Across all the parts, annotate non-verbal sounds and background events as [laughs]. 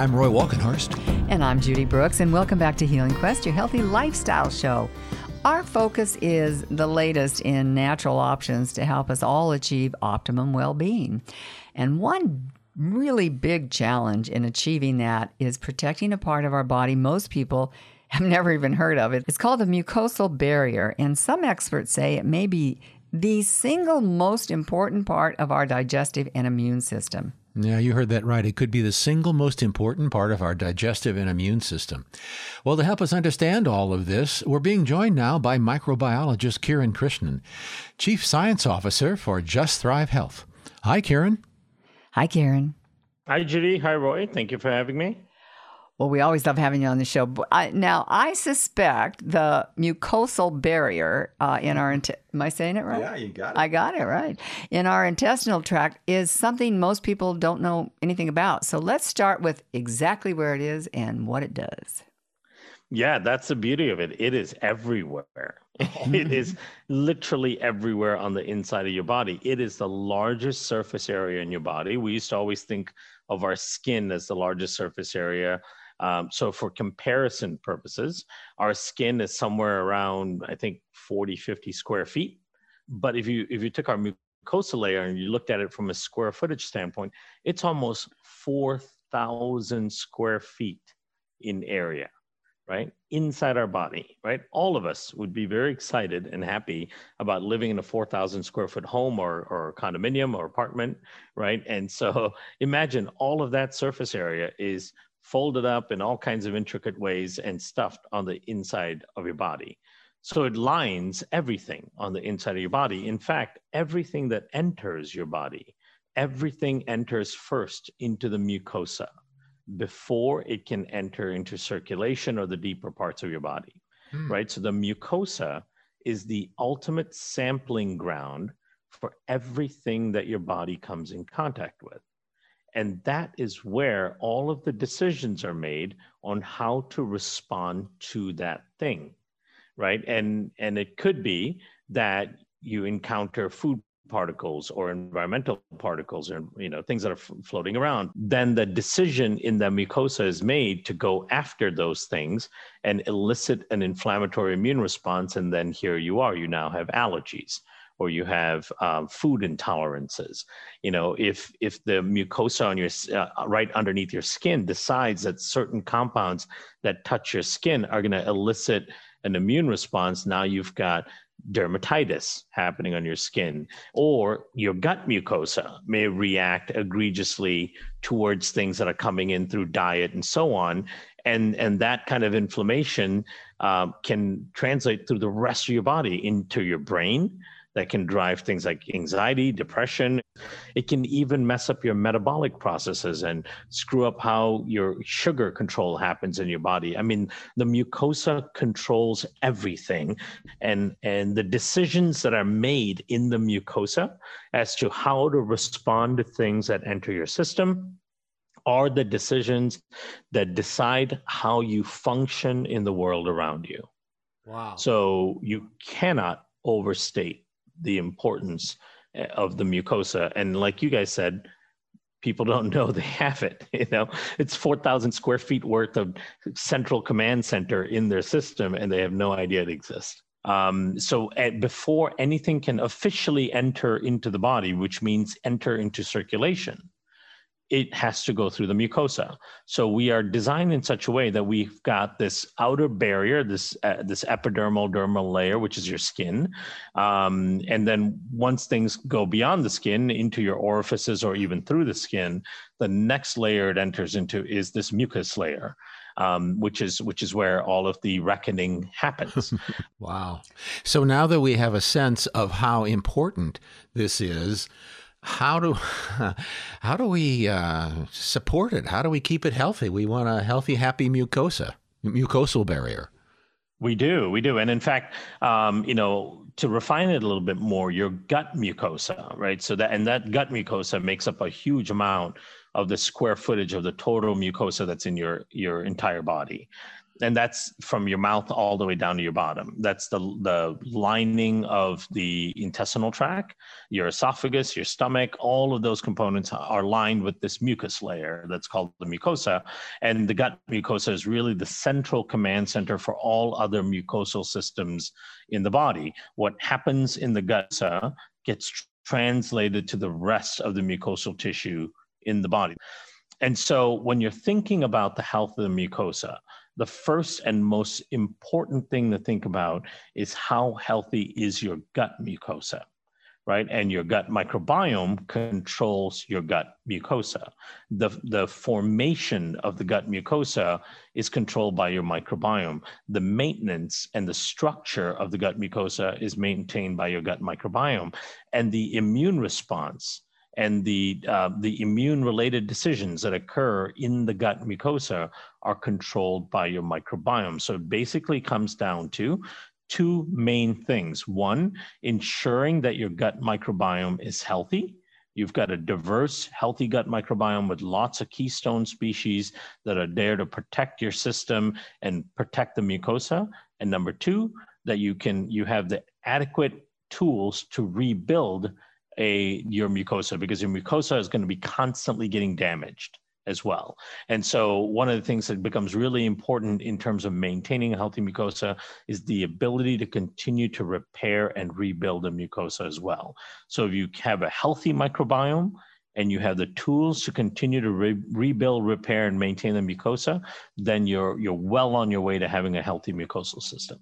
I'm Roy Walkenhorst. And I'm Judy Brooks, and welcome back to Healing Quest, your healthy lifestyle show. Our focus is the latest in natural options to help us all achieve optimum well being. And one really big challenge in achieving that is protecting a part of our body most people [laughs] have never even heard of it. It's called the mucosal barrier, and some experts say it may be the single most important part of our digestive and immune system. Yeah, you heard that right. It could be the single most important part of our digestive and immune system. Well, to help us understand all of this, we're being joined now by microbiologist Kiran Krishnan, Chief Science Officer for Just Thrive Health. Hi, Kiran. Hi, Kiran. Hi, Judy. Hi, Roy. Thank you for having me. Well, we always love having you on the show. I, now, I suspect the mucosal barrier uh, in our int- am I saying it right? Yeah, you got it. I got it right. In our intestinal tract is something most people don't know anything about. So let's start with exactly where it is and what it does. Yeah, that's the beauty of it. It is everywhere. [laughs] it is literally everywhere on the inside of your body. It is the largest surface area in your body. We used to always think of our skin as the largest surface area um, so for comparison purposes, our skin is somewhere around, I think, 40, 50 square feet. But if you if you took our mucosa layer and you looked at it from a square footage standpoint, it's almost 4,000 square feet in area, right? Inside our body, right? All of us would be very excited and happy about living in a 4,000 square foot home or, or condominium or apartment, right? And so [laughs] imagine all of that surface area is folded up in all kinds of intricate ways and stuffed on the inside of your body. So it lines everything on the inside of your body. In fact, everything that enters your body, everything enters first into the mucosa before it can enter into circulation or the deeper parts of your body, hmm. right? So the mucosa is the ultimate sampling ground for everything that your body comes in contact with. And that is where all of the decisions are made on how to respond to that thing, right? And and it could be that you encounter food particles or environmental particles or you know things that are f- floating around then the decision in the mucosa is made to go after those things and elicit an inflammatory immune response and then here you are you now have allergies or you have um, food intolerances. You know, if if the mucosa on your uh, right underneath your skin decides that certain compounds that touch your skin are going to elicit an immune response, now you've got dermatitis happening on your skin, or your gut mucosa may react egregiously towards things that are coming in through diet and so on. And, and that kind of inflammation uh, can translate through the rest of your body into your brain, that can drive things like anxiety, depression. It can even mess up your metabolic processes and screw up how your sugar control happens in your body. I mean, the mucosa controls everything and and the decisions that are made in the mucosa as to how to respond to things that enter your system are the decisions that decide how you function in the world around you. Wow. So you cannot overstate the importance eh, of the mucosa. And like you guys said, people don't [laughs] know they have it. You know, it's 4,000 square feet worth of central command center in their system, and they have no idea it exists. Um, so at, eh, before anything can officially enter into the body, which means enter into circulation, it has to go through the mucosa. So we are designed in such a way that we've got this outer barrier, this uh, this epidermal dermal layer, which is your skin, um, and then once things go beyond the skin into your orifices or even through the skin, the next layer it enters into is this mucus layer. Um, which is which is where all of the reckoning happens. [laughs] wow! So now that we have a sense of how important this is, how do [laughs] how do we uh, support it? How do we keep it healthy? We want a healthy, happy mucosa, mucosal barrier. We do, we do, and in fact, um, you know, to refine it a little bit more, your gut mucosa, right? So that and that gut mucosa makes up a huge amount of the square footage of the total mucosa that's in your your entire body and that's from your mouth all the way down to your bottom. That's the the lining of the intestinal tract, your esophagus, your stomach. All of those components are lined with this mucus layer that's called the mucosa, and the gut mucosa is really the central command center for all other mucosal systems in the body. What happens in the gut gets translated to the rest of the mucosal tissue in the body. And so when you're thinking about the health of the mucosa, the first and most important thing to think about is how healthy is your gut mucosa, right? And your gut microbiome controls your gut mucosa. The, the formation of the gut mucosa is controlled by your microbiome. The maintenance and the structure of the gut mucosa is maintained by your gut microbiome. And the immune response and the uh, the immune related decisions that occur in the gut mucosa are controlled by your microbiome. So it basically comes down to two main things. One ensuring that your gut microbiome is healthy. You've got a diverse, healthy gut microbiome with lots of keystone species that are there to protect your system and protect the mucosa. And number two, that you can you have the adequate tools to rebuild a your mucosa because your mucosa is going to be constantly getting damaged as well. And so one of the things that becomes really important in terms of maintaining a healthy mucosa is the ability to continue to repair and rebuild a mucosa as well. So if you have a healthy microbiome and you have the tools to continue to re- rebuild, repair, and maintain the mucosa, then you're you're well on your way to having a healthy mucosal system.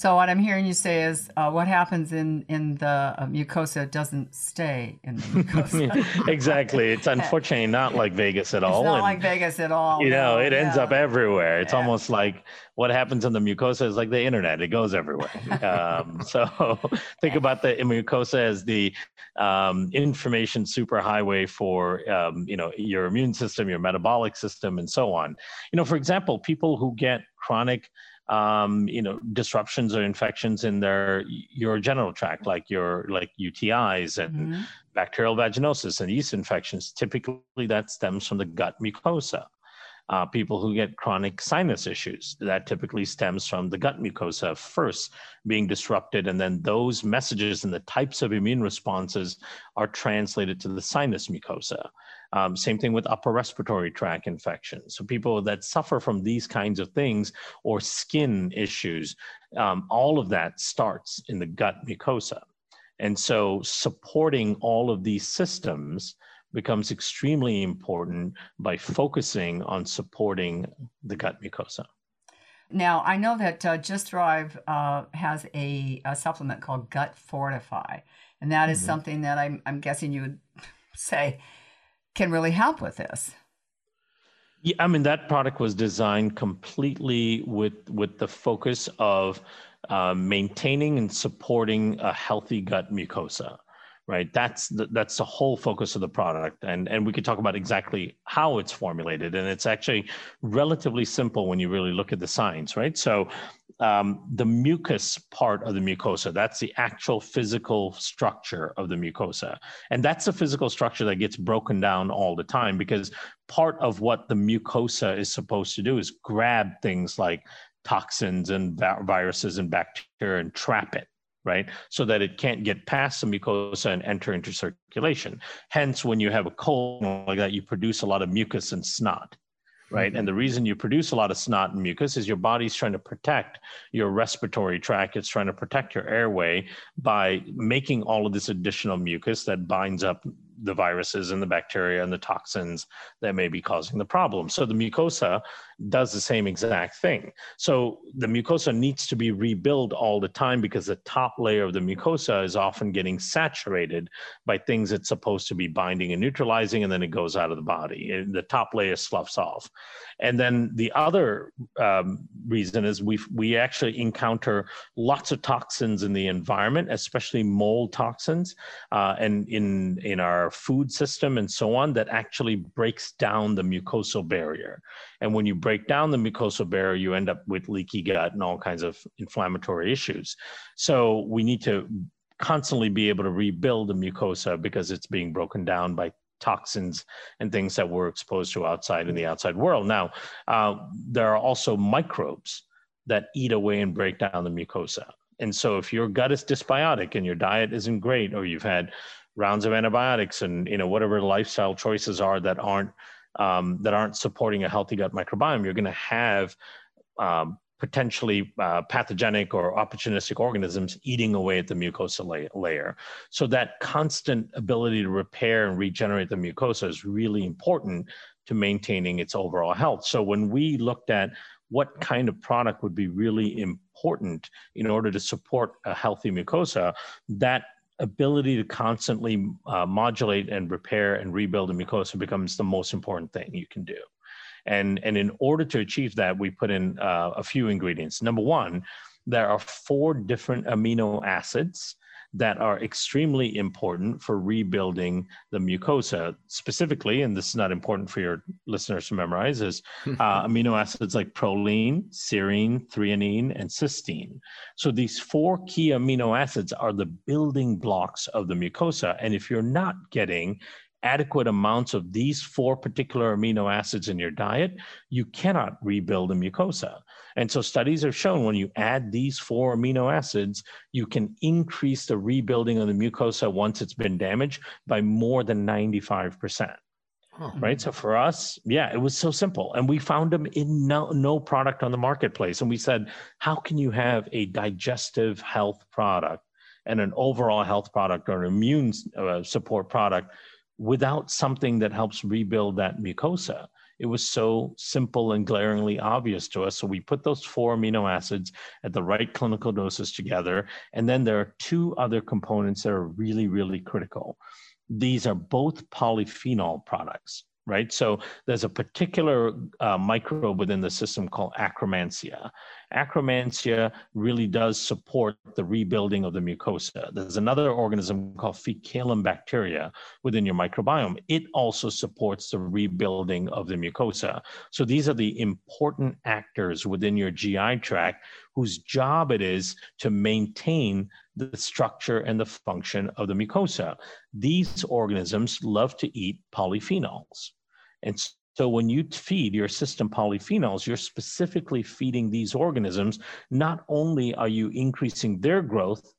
So what I'm hearing you say is uh, what happens in in the uh, mucosa doesn't stay in the mucosa. [laughs] exactly. It's [laughs] unfortunately not like Vegas at all. It's not and, like Vegas at all. You know, it yeah. ends up everywhere. It's yeah. almost like what happens in the mucosa is like the internet. It goes everywhere. um, [laughs] so think about the mucosa as the um, information superhighway for um, you know your immune system, your metabolic system, and so on. You know, for example, people who get chronic um, you know disruptions or infections in their your urogenital tract like your like utis and mm-hmm. bacterial vaginosis and yeast infections typically that stems from the gut mucosa uh, people who get chronic sinus issues that typically stems from the gut mucosa first being disrupted and then those messages and the types of immune responses are translated to the sinus mucosa um, same thing with upper respiratory tract infections. So people that suffer from these kinds of things or skin issues, um, all of that starts in the gut mucosa. And so supporting all of these systems becomes extremely important by focusing on supporting the gut mucosa. Now, I know that uh, Just Thrive uh, has a, a, supplement called Gut Fortify, and that is mm-hmm. something that I'm, I'm guessing you would [laughs] say can really help with this. Yeah, I mean that product was designed completely with with the focus of uh, maintaining and supporting a healthy gut mucosa right? That's the, that's the whole focus of the product. And and we could talk about exactly how it's formulated. And it's actually relatively simple when you really look at the science right? So um, the mucus part of the mucosa that's the actual physical structure of the mucosa. And that's the physical structure that gets broken down all the time because part of what the mucosa is supposed to do is grab things like toxins and viruses and bacteria and trap it right? So that it can't get past the mucosa and enter into circulation. Hence, when you have a cold like that, you produce a lot of mucus and snot, right? Mm-hmm. And the reason you produce a lot of snot and mucus is your body's trying to protect your respiratory tract. It's trying to protect your airway by making all of this additional mucus that binds up the viruses and the bacteria and the toxins that may be causing the problem. So the mucosa does the same exact thing. So the mucosa needs to be rebuilt all the time because the top layer of the mucosa is often getting saturated by things it's supposed to be binding and neutralizing, and then it goes out of the body. And the top layer sloughs off. And then the other um, reason is we we actually encounter lots of toxins in the environment, especially mold toxins, uh, and in in our food system and so on that actually breaks down the mucosal barrier. And when you break down the mucosal barrier, you end up with leaky gut and all kinds of inflammatory issues. So we need to constantly be able to rebuild the mucosa because it's being broken down by toxins and things that we're exposed to outside in the outside world. Now, uh, there are also microbes that eat away and break down the mucosa. And so, if your gut is dysbiotic and your diet isn't great, or you've had rounds of antibiotics and you know whatever lifestyle choices are that aren't um, that aren't supporting a healthy gut microbiome, you're going to have um, potentially uh, pathogenic or opportunistic organisms eating away at the mucosa la- layer. So that constant ability to repair and regenerate the mucosa is really important to maintaining its overall health. So when we looked at what kind of product would be really important in order to support a healthy mucosa, that ability to constantly uh, modulate and repair and rebuild the mucosa becomes the most important thing you can do. And, and in order to achieve that, we put in uh, a few ingredients. Number one, there are four different amino acids that are extremely important for rebuilding the mucosa. Specifically and this is not important for your listeners to memorize is [laughs] uh, amino acids like proline serine threonine and cysteine. So these four key amino acids are the building blocks of the mucosa. And if you're not getting adequate amounts of these four particular amino acids in your diet, you cannot rebuild a mucosa. And so studies have shown when you add these four amino acids, you can increase the rebuilding of the mucosa once it's been damaged by more than 95%. Right. So for us, yeah, it was so simple. And we found them in no, no product on the marketplace. And we said, how can you have a digestive health product and an overall health product or an immune uh, support product without something that helps rebuild that mucosa. It was so simple and glaringly obvious to us. So we put those four amino acids at the right clinical doses together. And then there are two other components that are really, really critical. These are both polyphenol products right? So there's a particular uh, microbe within the system called Akkermansia. Akkermansia really does support the rebuilding of the mucosa. There's another organism called Faecalibacterium within your microbiome. It also supports the rebuilding of the mucosa. So these are the important actors within your GI tract whose job it is to maintain the structure and the function of the mucosa. These organisms love to eat polyphenols. And so when you feed your system polyphenols, you're specifically feeding these organisms. Not only are you increasing their growth,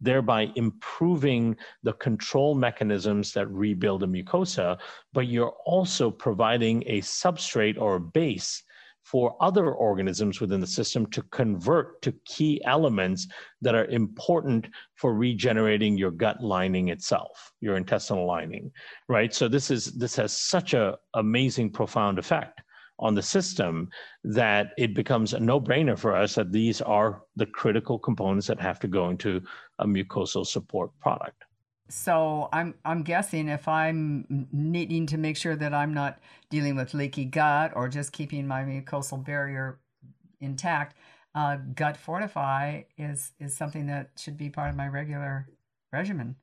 thereby improving the control mechanisms that rebuild the mucosa, but you're also providing a substrate or a base for other organisms within the system to convert to key elements that are important for regenerating your gut lining itself your intestinal lining right? So this is this has such a amazing profound effect on the system that it becomes a no-brainer for us that these are the critical components that have to go into a mucosal support product so I'm I'm guessing if I'm needing to make sure that I'm not dealing with leaky gut or just keeping my mucosal barrier intact, uh, gut fortify is is something that should be part of my regular regimen.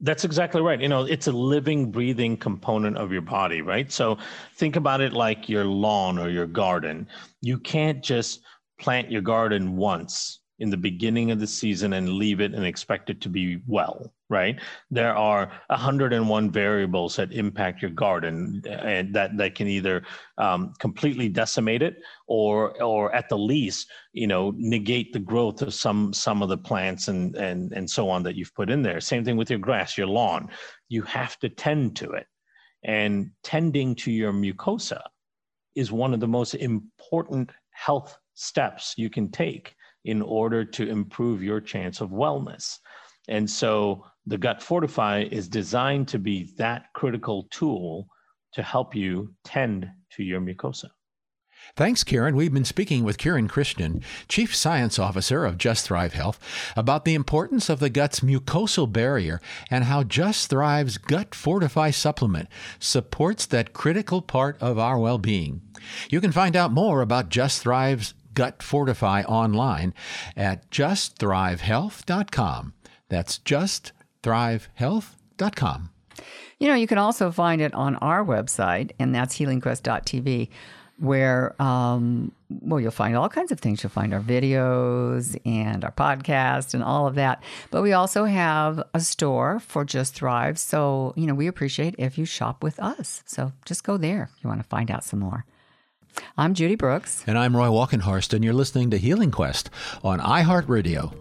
That's exactly right. You know, it's a living, breathing component of your body, right? So think about it like your lawn or your garden. You can't just plant your garden once in the beginning of the season and leave it and expect it to be well right? There are 101 variables that impact your garden and that that can either um, completely decimate it or or at the least you know negate the growth of some some of the plants and and and so on that you've put in there. Same thing with your grass your lawn. You have to tend to it. And tending to your mucosa is one of the most important health steps you can take in order to improve your chance of wellness. And so the Gut Fortify is designed to be that critical tool to help you tend to your mucosa. Thanks, Kiran. We've been speaking with Kiran Krishnan, Chief Science Officer of Just Thrive Health, about the importance of the gut's mucosal barrier and how Just Thrive's Gut Fortify supplement supports that critical part of our well being. You can find out more about Just Thrive's Gut Fortify online at justthrivehealth.com. That's justthrivehealth.com. You know, you can also find it on our website, and that's healingquest.tv. where um, well you'll find all kinds of things you'll find our videos and our podcast and all of that but we also have a store for just thrive so you know we appreciate if you shop with us so just go there if you want to find out some more i'm judy brooks. And i'm roy walkenhorst and you're listening to healing quest on iheartradio